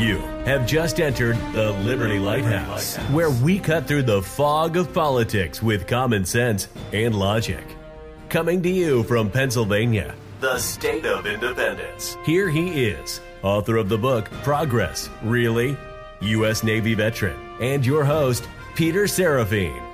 You have just entered the Liberty Lighthouse, where we cut through the fog of politics with common sense and logic. Coming to you from Pennsylvania, the state of independence. Here he is, author of the book Progress, Really? U.S. Navy veteran, and your host, Peter Serafine.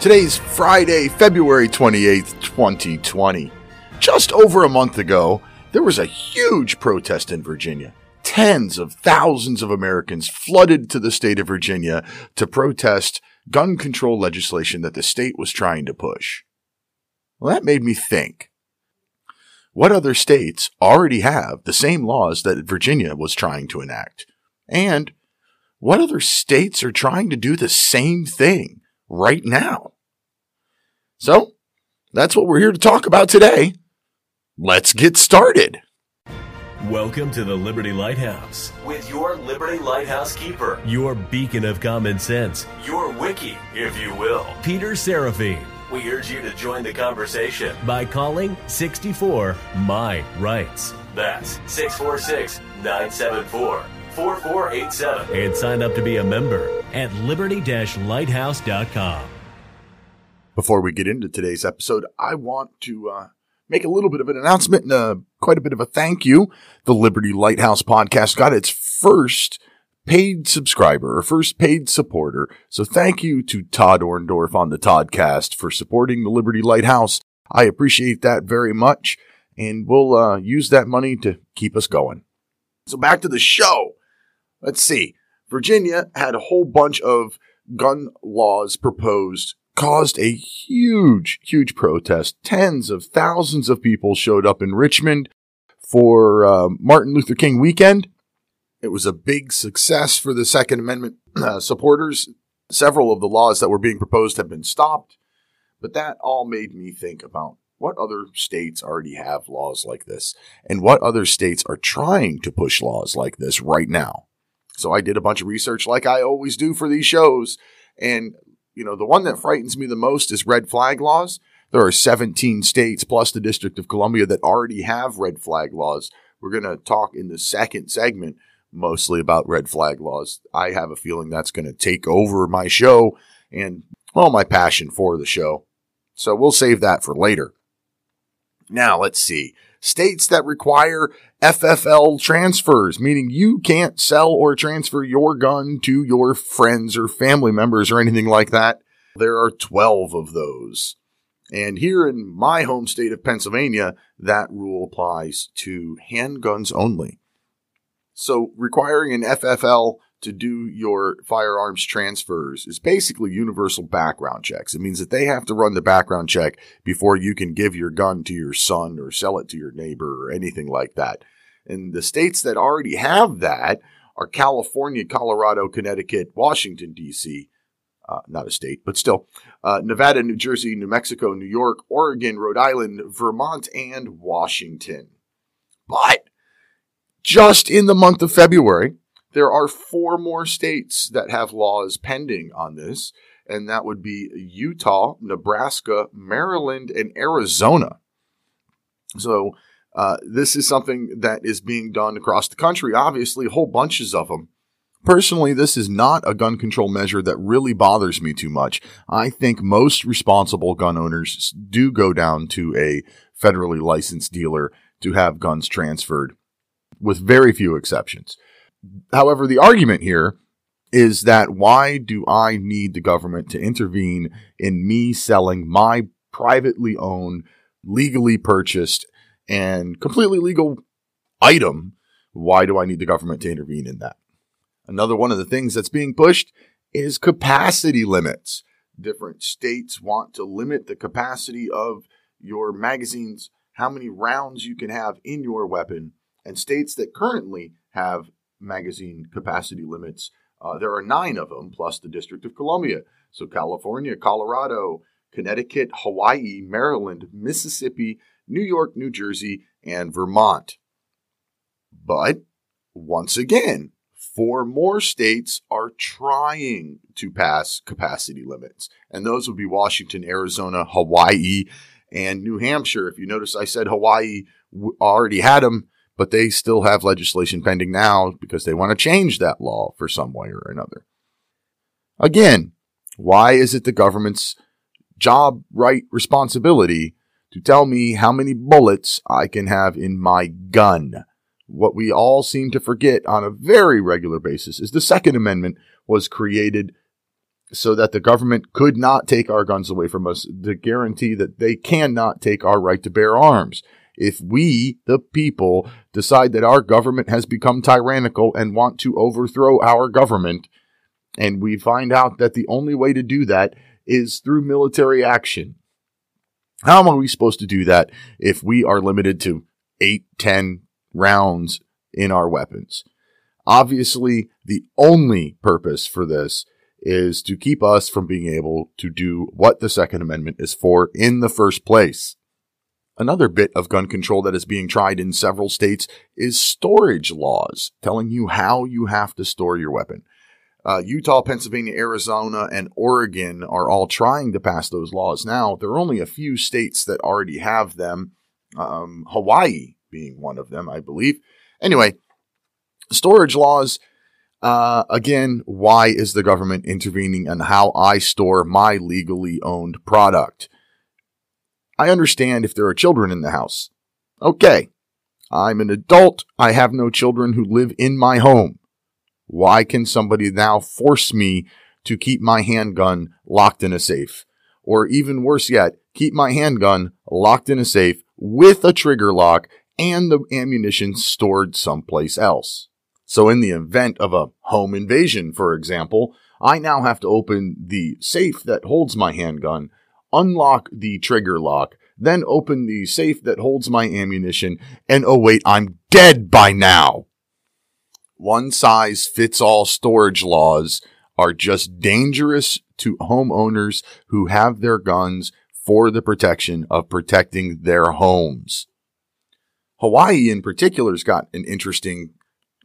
Today's Friday, February 28th, 2020. Just over a month ago, there was a huge protest in Virginia. Tens of thousands of Americans flooded to the state of Virginia to protest gun control legislation that the state was trying to push. Well, that made me think. What other states already have the same laws that Virginia was trying to enact? And what other states are trying to do the same thing right now? So, that's what we're here to talk about today. Let's get started. Welcome to the Liberty Lighthouse with your Liberty Lighthouse keeper, your beacon of common sense, your wiki, if you will, Peter Serafine. We urge you to join the conversation by calling 64 My Rights. That's 646 974 4487 and sign up to be a member at liberty lighthouse.com. Before we get into today's episode, I want to uh, make a little bit of an announcement and uh, quite a bit of a thank you. The Liberty Lighthouse podcast got its first paid subscriber or first paid supporter. So thank you to Todd Orndorff on the Toddcast for supporting the Liberty Lighthouse. I appreciate that very much. And we'll uh, use that money to keep us going. So back to the show. Let's see. Virginia had a whole bunch of gun laws proposed caused a huge, huge protest. Tens of thousands of people showed up in Richmond for uh, Martin Luther King weekend. It was a big success for the Second Amendment uh, supporters. Several of the laws that were being proposed have been stopped, but that all made me think about what other states already have laws like this and what other states are trying to push laws like this right now. So I did a bunch of research like I always do for these shows and you know, the one that frightens me the most is red flag laws. There are 17 states plus the District of Columbia that already have red flag laws. We're going to talk in the second segment mostly about red flag laws. I have a feeling that's going to take over my show and, well, my passion for the show. So we'll save that for later. Now, let's see. States that require FFL transfers, meaning you can't sell or transfer your gun to your friends or family members or anything like that. There are 12 of those. And here in my home state of Pennsylvania, that rule applies to handguns only. So requiring an FFL to do your firearms transfers is basically universal background checks. It means that they have to run the background check before you can give your gun to your son or sell it to your neighbor or anything like that. And the states that already have that are California, Colorado, Connecticut, Washington, D.C., uh, not a state, but still, uh, Nevada, New Jersey, New Mexico, New York, Oregon, Rhode Island, Vermont, and Washington. But just in the month of February, there are four more states that have laws pending on this, and that would be Utah, Nebraska, Maryland, and Arizona. So, uh, this is something that is being done across the country, obviously, whole bunches of them. Personally, this is not a gun control measure that really bothers me too much. I think most responsible gun owners do go down to a federally licensed dealer to have guns transferred, with very few exceptions. However, the argument here is that why do I need the government to intervene in me selling my privately owned, legally purchased, and completely legal item? Why do I need the government to intervene in that? Another one of the things that's being pushed is capacity limits. Different states want to limit the capacity of your magazines, how many rounds you can have in your weapon, and states that currently have magazine capacity limits. Uh, there are nine of them, plus the District of Columbia. So California, Colorado, Connecticut, Hawaii, Maryland, Mississippi, New York, New Jersey, and Vermont. But once again, four more states are trying to pass capacity limits. And those would be Washington, Arizona, Hawaii, And New Hampshire, if you notice, I said Hawaii already had them, but they still have legislation pending now because they want to change that law for some way or another. Again, why is it the government's job, right, responsibility to tell me how many bullets I can have in my gun? What we all seem to forget on a very regular basis is the Second Amendment was created so that the government could not take our guns away from us, to guarantee that they cannot take our right to bear arms. If we, the people, decide that our government has become tyrannical and want to overthrow our government, and we find out that the only way to do that is through military action, how are we supposed to do that if we are limited to eight, ten rounds in our weapons? Obviously, the only purpose for this is to keep us from being able to do what the Second Amendment is for in the first place. Another bit of gun control that is being tried in several states is storage laws, telling you how you have to store your weapon. Uh, Utah, Pennsylvania, Arizona, and Oregon are all trying to pass those laws now. There are only a few states that already have them, um, Hawaii being one of them, I believe. Anyway, storage laws uh, again, why is the government intervening on how I store my legally owned product? I understand if there are children in the house. Okay. I'm an adult. I have no children who live in my home. Why can somebody now force me to keep my handgun locked in a safe? Or even worse yet, keep my handgun locked in a safe with a trigger lock and the ammunition stored someplace else. So in the event of a home invasion, for example, I now have to open the safe that holds my handgun, unlock the trigger lock, then open the safe that holds my ammunition, and oh wait, I'm dead by now. One size fits all storage laws are just dangerous to homeowners who have their guns for the protection of protecting their homes. Hawaii in particular has got an interesting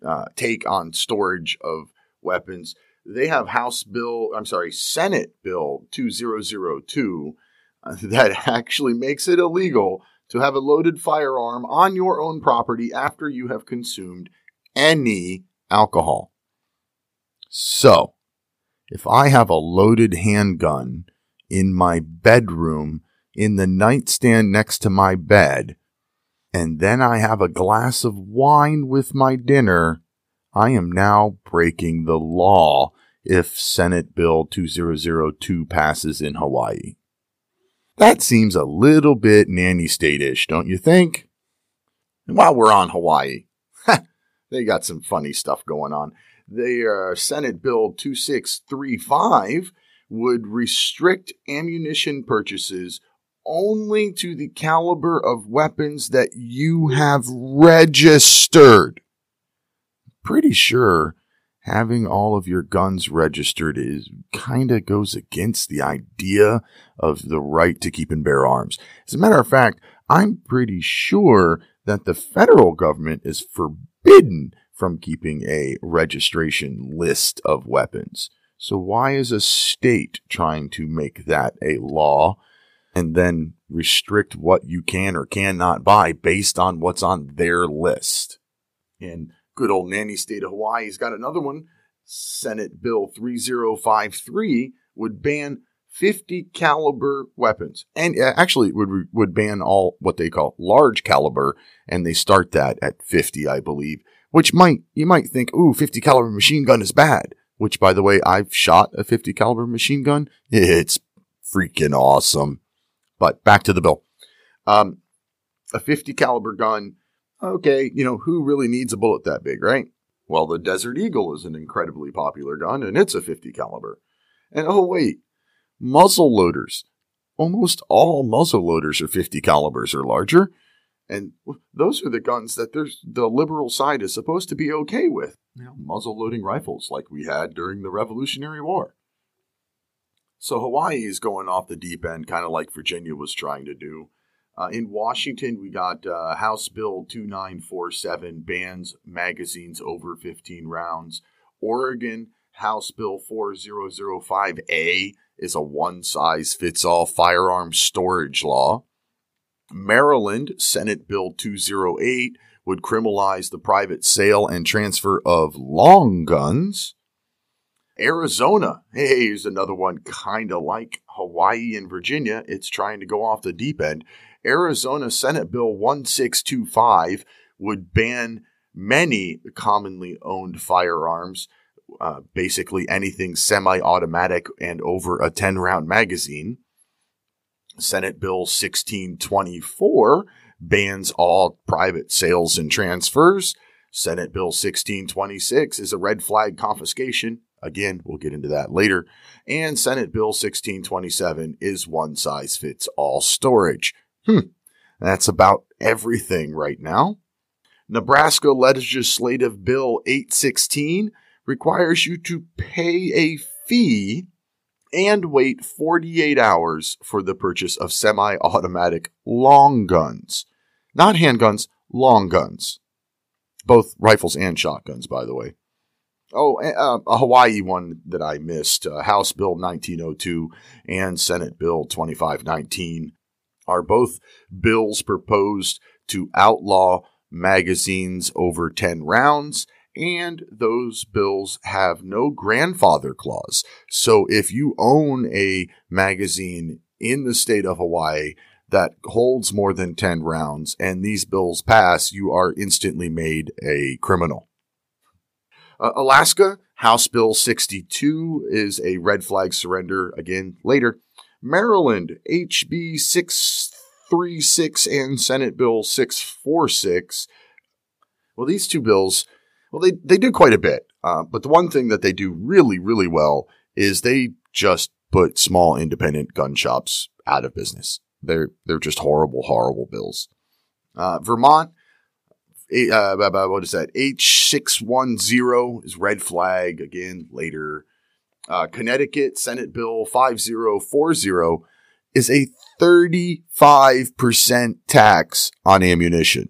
uh, take on storage of weapons. They have House Bill, I'm sorry, Senate Bill 2002 uh, that actually makes it illegal to have a loaded firearm on your own property after you have consumed any alcohol. So, if I have a loaded handgun in my bedroom in the nightstand next to my bed, and then I have a glass of wine with my dinner, I am now breaking the law if Senate Bill 2002 passes in Hawaii. That seems a little bit nanny state-ish, don't you think? And while we're on Hawaii, they got some funny stuff going on. Their uh, Senate Bill 2635 would restrict ammunition purchases only to the caliber of weapons that you have registered. Pretty sure having all of your guns registered is kind of goes against the idea of the right to keep and bear arms. As a matter of fact, I'm pretty sure that the federal government is forbidden from keeping a registration list of weapons. So why is a state trying to make that a law and then restrict what you can or cannot buy based on what's on their list. And good old nanny state of Hawaii's got another one. Senate Bill 3053 would ban 50 caliber weapons. And uh, actually would would ban all what they call large caliber and they start that at 50 I believe, which might you might think, "Ooh, 50 caliber machine gun is bad." Which by the way, I've shot a 50 caliber machine gun. It's freaking awesome. But back to the bill. Um, a 50 caliber gun. Okay, you know, who really needs a bullet that big, right? Well, the Desert Eagle is an incredibly popular gun and it's a 50 caliber. And oh wait, muzzle loaders. Almost all muzzle loaders are 50 calibers or larger. And those are the guns that there's the liberal side is supposed to be okay with. You know, muzzle loading rifles like we had during the Revolutionary War. So Hawaii is going off the deep end, kind of like Virginia was trying to do. Uh, in Washington, we got uh, House Bill 2947 bans magazines over 15 rounds. Oregon, House Bill 4005A is a one size fits all firearm storage law. Maryland, Senate Bill 208 would criminalize the private sale and transfer of long guns. Arizona, hey, here's another one kind of like Hawaii and Virginia. It's trying to go off the deep end. Arizona Senate Bill 1625 would ban many commonly owned firearms, uh, basically anything semi automatic and over a 10 round magazine. Senate Bill 1624 bans all private sales and transfers. Senate Bill 1626 is a red flag confiscation. Again, we'll get into that later. And Senate Bill 1627 is one size fits all storage. Hmm. That's about everything right now. Nebraska Legislative Bill 816 requires you to pay a fee and wait 48 hours for the purchase of semi automatic long guns. Not handguns, long guns. Both rifles and shotguns, by the way. Oh, uh, a Hawaii one that I missed uh, House Bill 1902 and Senate Bill 2519 are both bills proposed to outlaw magazines over 10 rounds and those bills have no grandfather clause. So if you own a magazine in the state of Hawaii that holds more than 10 rounds and these bills pass, you are instantly made a criminal. Uh, Alaska, House Bill 62 is a red flag surrender again later. Maryland, HB 636 and Senate Bill 646. Well, these two bills well, they, they do quite a bit. Uh, but the one thing that they do really, really well is they just put small independent gun shops out of business. They're, they're just horrible, horrible bills. Uh, Vermont, uh, what is that? H610 is red flag again later. Uh, Connecticut Senate Bill 5040 is a 35% tax on ammunition.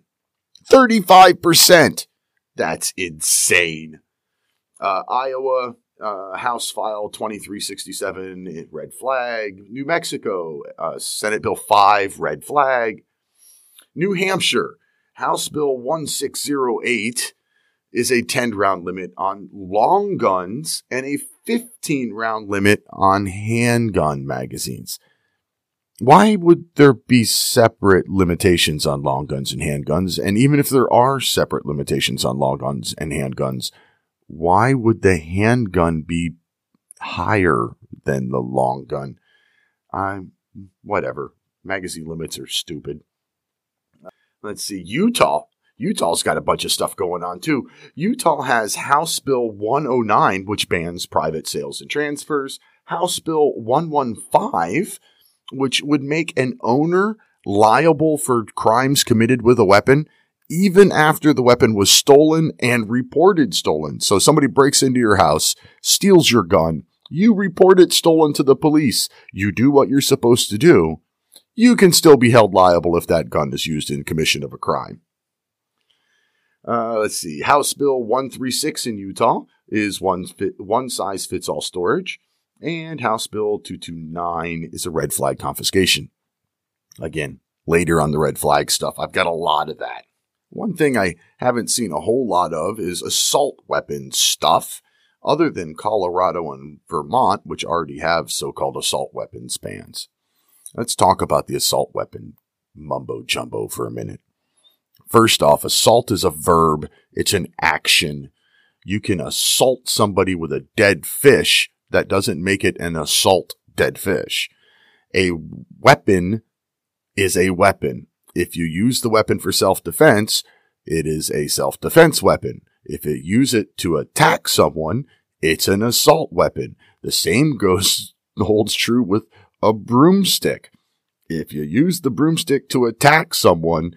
35%. That's insane. Uh, Iowa, uh, House File 2367, red flag. New Mexico, uh, Senate Bill 5, red flag. New Hampshire, House Bill 1608 is a 10 round limit on long guns and a 15 round limit on handgun magazines. Why would there be separate limitations on long guns and handguns? And even if there are separate limitations on long guns and handguns, why would the handgun be higher than the long gun? I'm whatever. Magazine limits are stupid. Let's see. Utah. Utah's got a bunch of stuff going on too. Utah has House Bill 109, which bans private sales and transfers. House Bill 115 which would make an owner liable for crimes committed with a weapon even after the weapon was stolen and reported stolen. So somebody breaks into your house, steals your gun, you report it stolen to the police, you do what you're supposed to do, you can still be held liable if that gun is used in commission of a crime. Uh, let's see. House Bill 136 in Utah is one, fit, one size fits all storage and House Bill 229 is a red flag confiscation. Again, later on the red flag stuff, I've got a lot of that. One thing I haven't seen a whole lot of is assault weapon stuff, other than Colorado and Vermont, which already have so called assault weapons bans. Let's talk about the assault weapon mumbo jumbo for a minute. First off, assault is a verb, it's an action. You can assault somebody with a dead fish that doesn't make it an assault dead fish. A weapon is a weapon. If you use the weapon for self-defense, it is a self-defense weapon. If you use it to attack someone, it's an assault weapon. The same goes, holds true with a broomstick. If you use the broomstick to attack someone,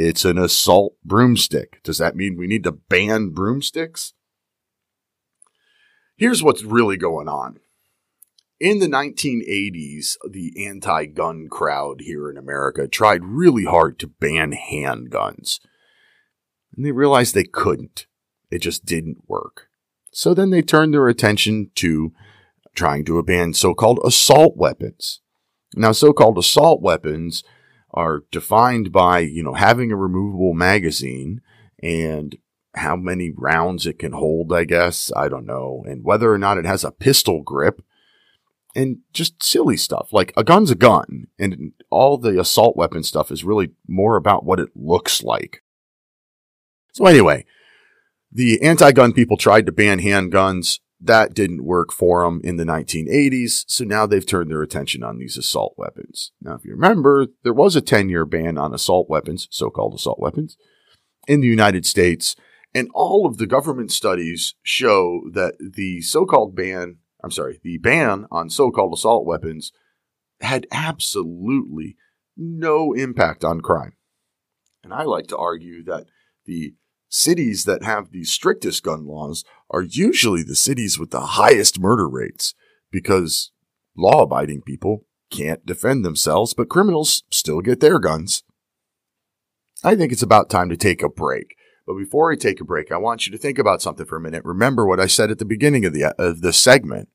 it's an assault broomstick. Does that mean we need to ban broomsticks? Here's what's really going on. In the 1980s, the anti gun crowd here in America tried really hard to ban handguns. And they realized they couldn't. It just didn't work. So then they turned their attention to trying to ban so called assault weapons. Now, so called assault weapons are defined by, you know, having a removable magazine and how many rounds it can hold, I guess. I don't know. And whether or not it has a pistol grip and just silly stuff. Like a gun's a gun and all the assault weapon stuff is really more about what it looks like. So anyway, the anti-gun people tried to ban handguns. That didn't work for them in the 1980s. So now they've turned their attention on these assault weapons. Now, if you remember, there was a 10 year ban on assault weapons, so-called assault weapons in the United States. And all of the government studies show that the so called ban, I'm sorry, the ban on so called assault weapons had absolutely no impact on crime. And I like to argue that the cities that have the strictest gun laws are usually the cities with the highest murder rates because law abiding people can't defend themselves, but criminals still get their guns. I think it's about time to take a break. But before I take a break, I want you to think about something for a minute. Remember what I said at the beginning of the uh, of the segment.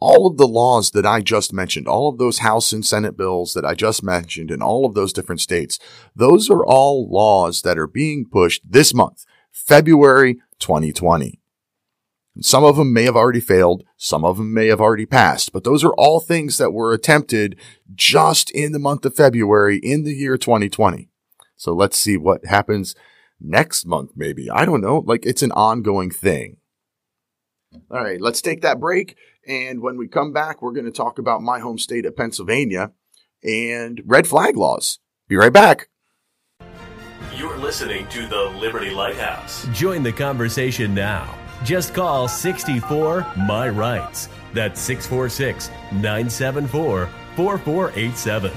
All of the laws that I just mentioned, all of those House and Senate bills that I just mentioned in all of those different states, those are all laws that are being pushed this month, February 2020. Some of them may have already failed. Some of them may have already passed, but those are all things that were attempted just in the month of February in the year 2020. So let's see what happens next month, maybe. I don't know. Like it's an ongoing thing. All right, let's take that break. And when we come back, we're going to talk about my home state of Pennsylvania and red flag laws. Be right back. You're listening to the Liberty Lighthouse. Join the conversation now. Just call 64 My Rights. That's 646 974 4487.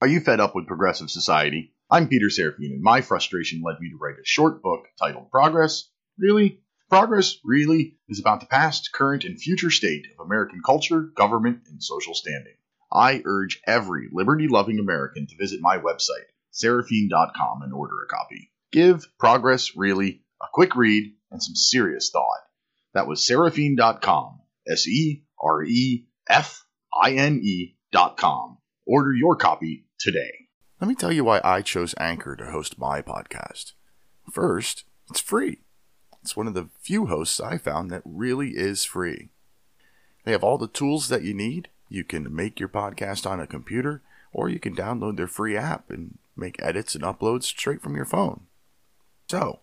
Are you fed up with progressive society? I'm Peter Serafine, and my frustration led me to write a short book titled Progress. Really? Progress, really, is about the past, current, and future state of American culture, government, and social standing. I urge every liberty loving American to visit my website, serafine.com, and order a copy. Give Progress, really, a quick read and some serious thought. That was serafine.com, S E R E F I N E.com. Order your copy today. Let me tell you why I chose Anchor to host my podcast. First, it's free. It's one of the few hosts I found that really is free. They have all the tools that you need. You can make your podcast on a computer, or you can download their free app and make edits and uploads straight from your phone. So,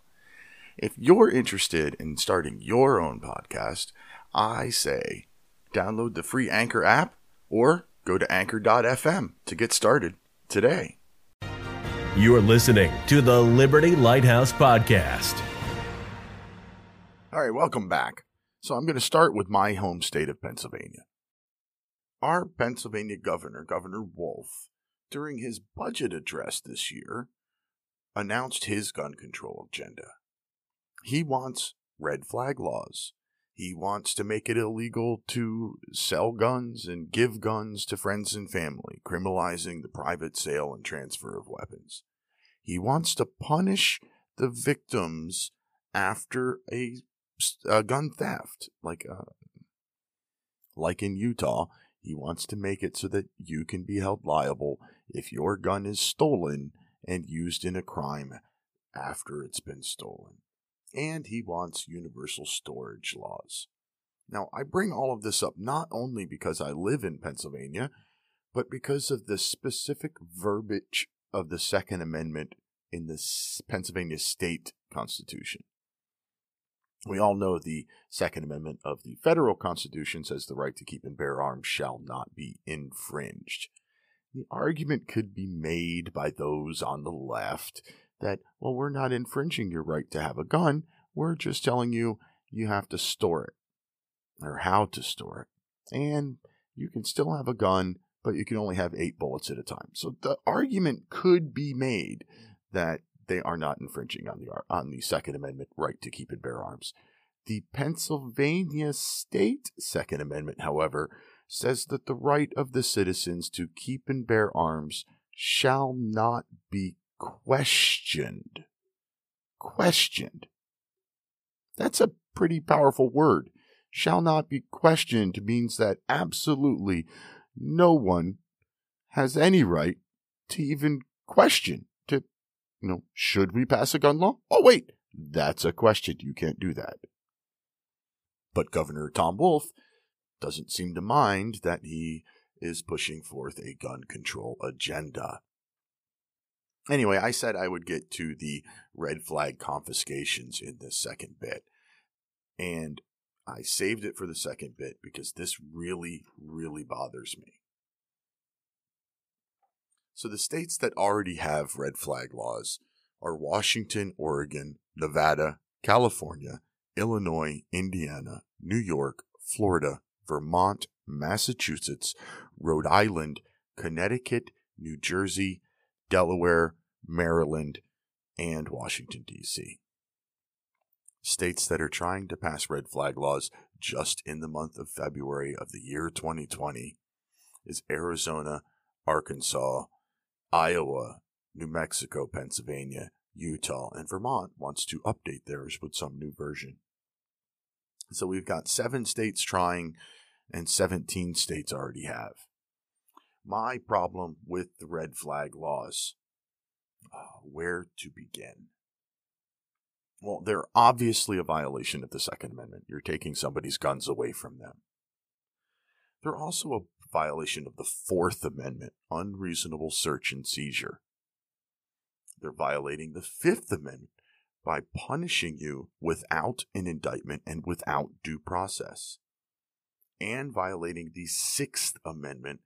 if you're interested in starting your own podcast, I say download the free Anchor app or go to anchor.fm to get started today. You're listening to the Liberty Lighthouse Podcast. All right, welcome back. So I'm going to start with my home state of Pennsylvania. Our Pennsylvania governor, Governor Wolf, during his budget address this year, announced his gun control agenda. He wants red flag laws. He wants to make it illegal to sell guns and give guns to friends and family, criminalizing the private sale and transfer of weapons. He wants to punish the victims after a, a gun theft, like uh, like in Utah. He wants to make it so that you can be held liable if your gun is stolen and used in a crime after it's been stolen and he wants universal storage laws. Now, I bring all of this up not only because I live in Pennsylvania, but because of the specific verbiage of the Second Amendment in the Pennsylvania state constitution. We all know the Second Amendment of the federal constitution says the right to keep and bear arms shall not be infringed. The argument could be made by those on the left that, well, we're not infringing your right to have a gun. We're just telling you you have to store it or how to store it. And you can still have a gun, but you can only have eight bullets at a time. So the argument could be made that they are not infringing on the on the Second Amendment right to keep and bear arms. The Pennsylvania state Second Amendment, however, says that the right of the citizens to keep and bear arms shall not be questioned. Questioned. That's a pretty powerful word. Shall not be questioned means that absolutely no one has any right to even question to, you know, should we pass a gun law? Oh, wait, that's a question. You can't do that. But Governor Tom Wolf doesn't seem to mind that he is pushing forth a gun control agenda. Anyway, I said I would get to the red flag confiscations in this second bit. And I saved it for the second bit because this really, really bothers me. So the states that already have red flag laws are Washington, Oregon, Nevada, California, Illinois, Indiana, New York, Florida, Vermont, Massachusetts, Rhode Island, Connecticut, New Jersey, Delaware, Maryland, and Washington, D.C. States that are trying to pass red flag laws just in the month of February of the year 2020 is Arizona, Arkansas, Iowa, New Mexico, Pennsylvania, Utah, and Vermont wants to update theirs with some new version. So we've got seven states trying and 17 states already have. My problem with the red flag laws uh, where to begin? Well, they're obviously a violation of the Second Amendment. You're taking somebody's guns away from them. They're also a violation of the Fourth Amendment, unreasonable search and seizure. They're violating the Fifth Amendment by punishing you without an indictment and without due process, and violating the Sixth Amendment,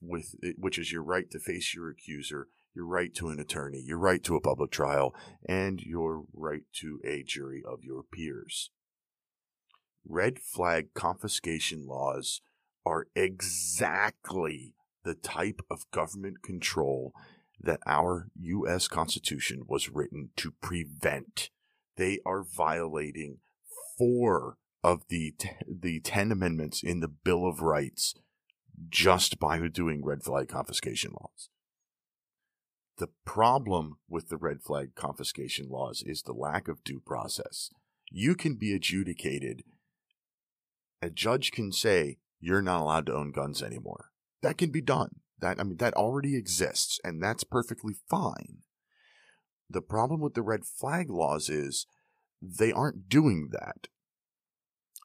with which is your right to face your accuser your right to an attorney, your right to a public trial, and your right to a jury of your peers. Red flag confiscation laws are exactly the type of government control that our U.S. Constitution was written to prevent. They are violating four of the t- the ten amendments in the Bill of Rights just by doing red flag confiscation laws. The problem with the red flag confiscation laws is the lack of due process. You can be adjudicated. A judge can say you're not allowed to own guns anymore. That can be done. That I mean that already exists and that's perfectly fine. The problem with the red flag laws is they aren't doing that.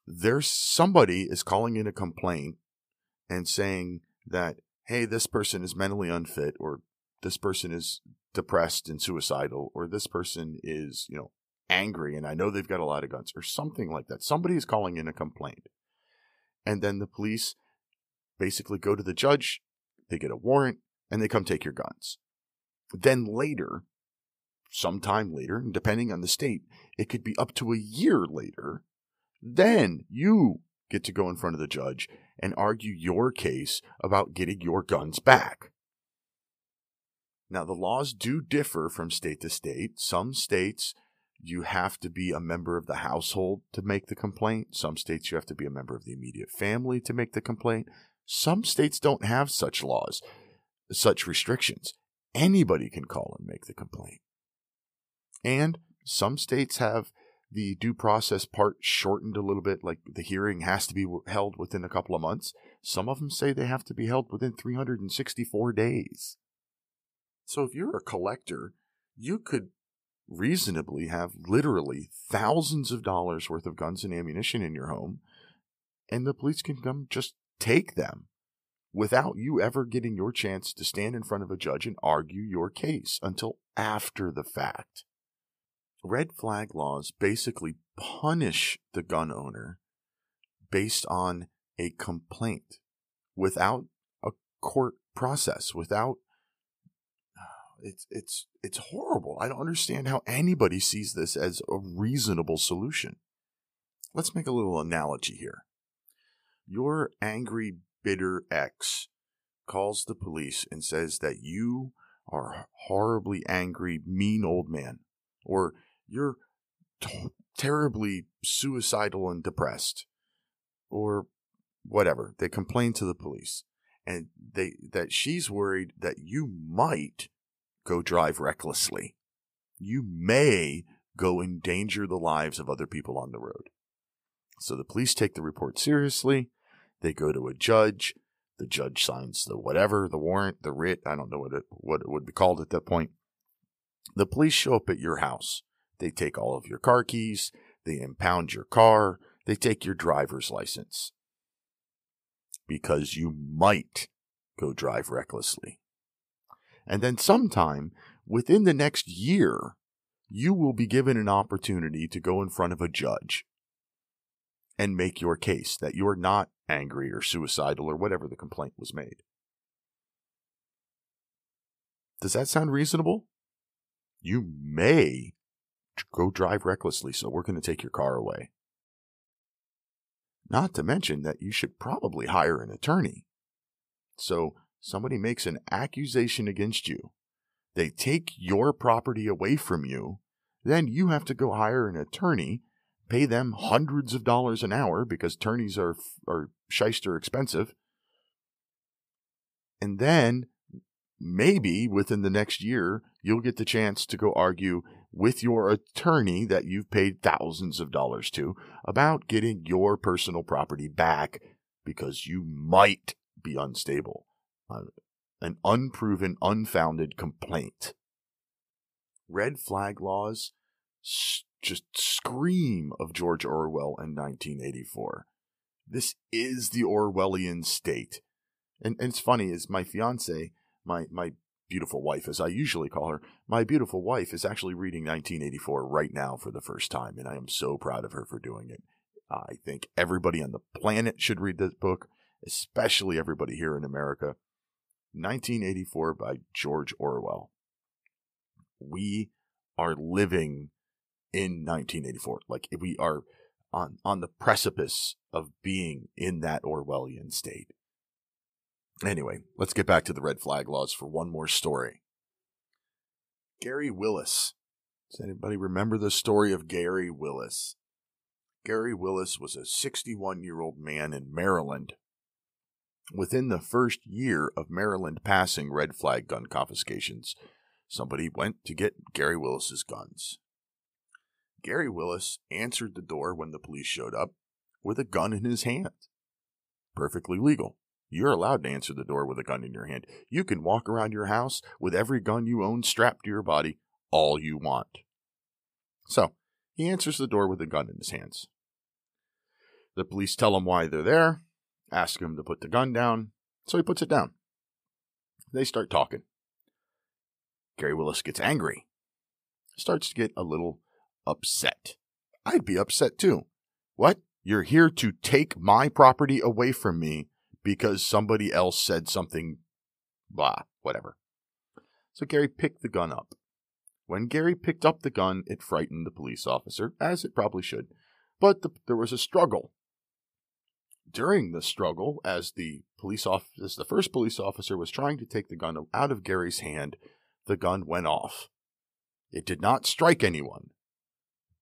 There's somebody is calling in a complaint and saying that hey, this person is mentally unfit or this person is depressed and suicidal, or this person is, you know, angry and I know they've got a lot of guns, or something like that. Somebody is calling in a complaint. And then the police basically go to the judge, they get a warrant, and they come take your guns. Then later, sometime later, and depending on the state, it could be up to a year later, then you get to go in front of the judge and argue your case about getting your guns back. Now, the laws do differ from state to state. Some states, you have to be a member of the household to make the complaint. Some states, you have to be a member of the immediate family to make the complaint. Some states don't have such laws, such restrictions. Anybody can call and make the complaint. And some states have the due process part shortened a little bit, like the hearing has to be held within a couple of months. Some of them say they have to be held within 364 days. So if you're a collector, you could reasonably have literally thousands of dollars worth of guns and ammunition in your home, and the police can come just take them without you ever getting your chance to stand in front of a judge and argue your case until after the fact. Red flag laws basically punish the gun owner based on a complaint without a court process, without it's it's it's horrible. I don't understand how anybody sees this as a reasonable solution. Let's make a little analogy here. Your angry, bitter ex calls the police and says that you are horribly angry, mean old man, or you're t- terribly suicidal and depressed, or whatever. They complain to the police, and they that she's worried that you might go drive recklessly. You may go endanger the lives of other people on the road. So the police take the report seriously. They go to a judge. The judge signs the whatever, the warrant, the writ. I don't know what it, what it would be called at that point. The police show up at your house. They take all of your car keys. They impound your car. They take your driver's license because you might go drive recklessly. And then sometime within the next year, you will be given an opportunity to go in front of a judge and make your case that you're not angry or suicidal or whatever the complaint was made. Does that sound reasonable? You may go drive recklessly, so we're going to take your car away. Not to mention that you should probably hire an attorney. So somebody makes an accusation against you. They take your property away from you. Then you have to go hire an attorney, pay them hundreds of dollars an hour because attorneys are, are shyster expensive. And then maybe within the next year, you'll get the chance to go argue with your attorney that you've paid thousands of dollars to about getting your personal property back because you might be unstable. Uh, an unproven, unfounded complaint. Red flag laws just scream of George Orwell in 1984. This is the Orwellian state. And, and it's funny, is my fiance, my, my beautiful wife, as I usually call her, my beautiful wife is actually reading 1984 right now for the first time, and I am so proud of her for doing it. I think everybody on the planet should read this book, especially everybody here in America. 1984 by George Orwell. We are living in 1984. Like we are on on the precipice of being in that Orwellian state. Anyway, let's get back to the red flag laws for one more story. Gary Willis. Does anybody remember the story of Gary Willis? Gary Willis was a 61 year old man in Maryland. Within the first year of Maryland passing red flag gun confiscations, somebody went to get Gary Willis's guns. Gary Willis answered the door when the police showed up with a gun in his hand. Perfectly legal. You're allowed to answer the door with a gun in your hand. You can walk around your house with every gun you own strapped to your body all you want. So, he answers the door with a gun in his hands. The police tell him why they're there, ask him to put the gun down, so he puts it down. They start talking. Gary Willis gets angry, starts to get a little upset. I'd be upset too. What? You're here to take my property away from me because somebody else said something, blah, whatever. So Gary picked the gun up. When Gary picked up the gun, it frightened the police officer, as it probably should, but the, there was a struggle. During the struggle, as the police officer, as the first police officer was trying to take the gun out of Gary's hand, the gun went off. It did not strike anyone.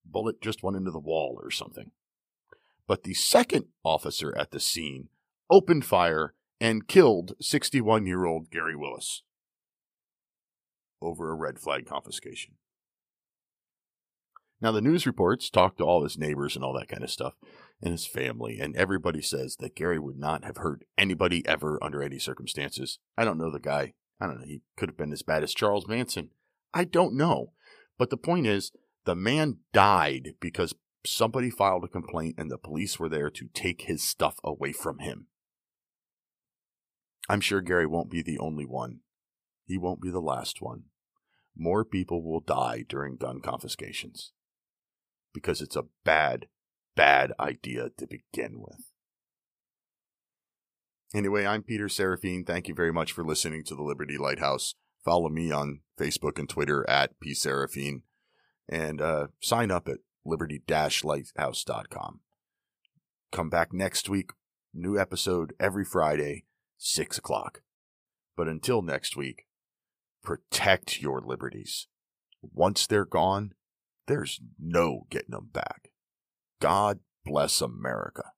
Bullet just went into the wall or something. But the second officer at the scene opened fire and killed 61 year old Gary Willis over a red flag confiscation. Now, the news reports talk to all his neighbors and all that kind of stuff, and his family, and everybody says that Gary would not have hurt anybody ever under any circumstances. I don't know the guy. I don't know. He could have been as bad as Charles Manson. I don't know. But the point is, the man died because somebody filed a complaint and the police were there to take his stuff away from him. I'm sure Gary won't be the only one. He won't be the last one. More people will die during gun confiscations because it's a bad, bad idea to begin with. Anyway, I'm Peter Serafine. Thank you very much for listening to the Liberty Lighthouse. Follow me on Facebook and Twitter at pserafine and uh, sign up at liberty-lighthouse.com. Come back next week. New episode every Friday, 6 o'clock. But until next week, protect your liberties. Once they're gone, there's no getting them back. God bless America.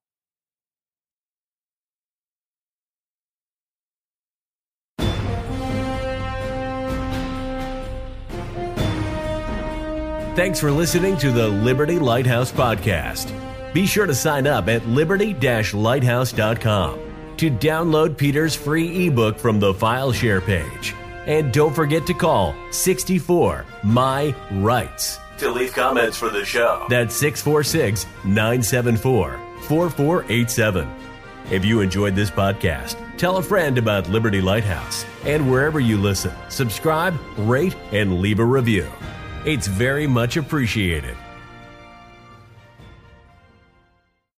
Thanks for listening to the Liberty Lighthouse Podcast. Be sure to sign up at liberty-lighthouse.com to download Peter's free ebook from the file share page. And don't forget to call 64 My Rights to leave comments for the show. That's 646 974 4487. If you enjoyed this podcast, tell a friend about Liberty Lighthouse. And wherever you listen, subscribe, rate, and leave a review. It's very much appreciated.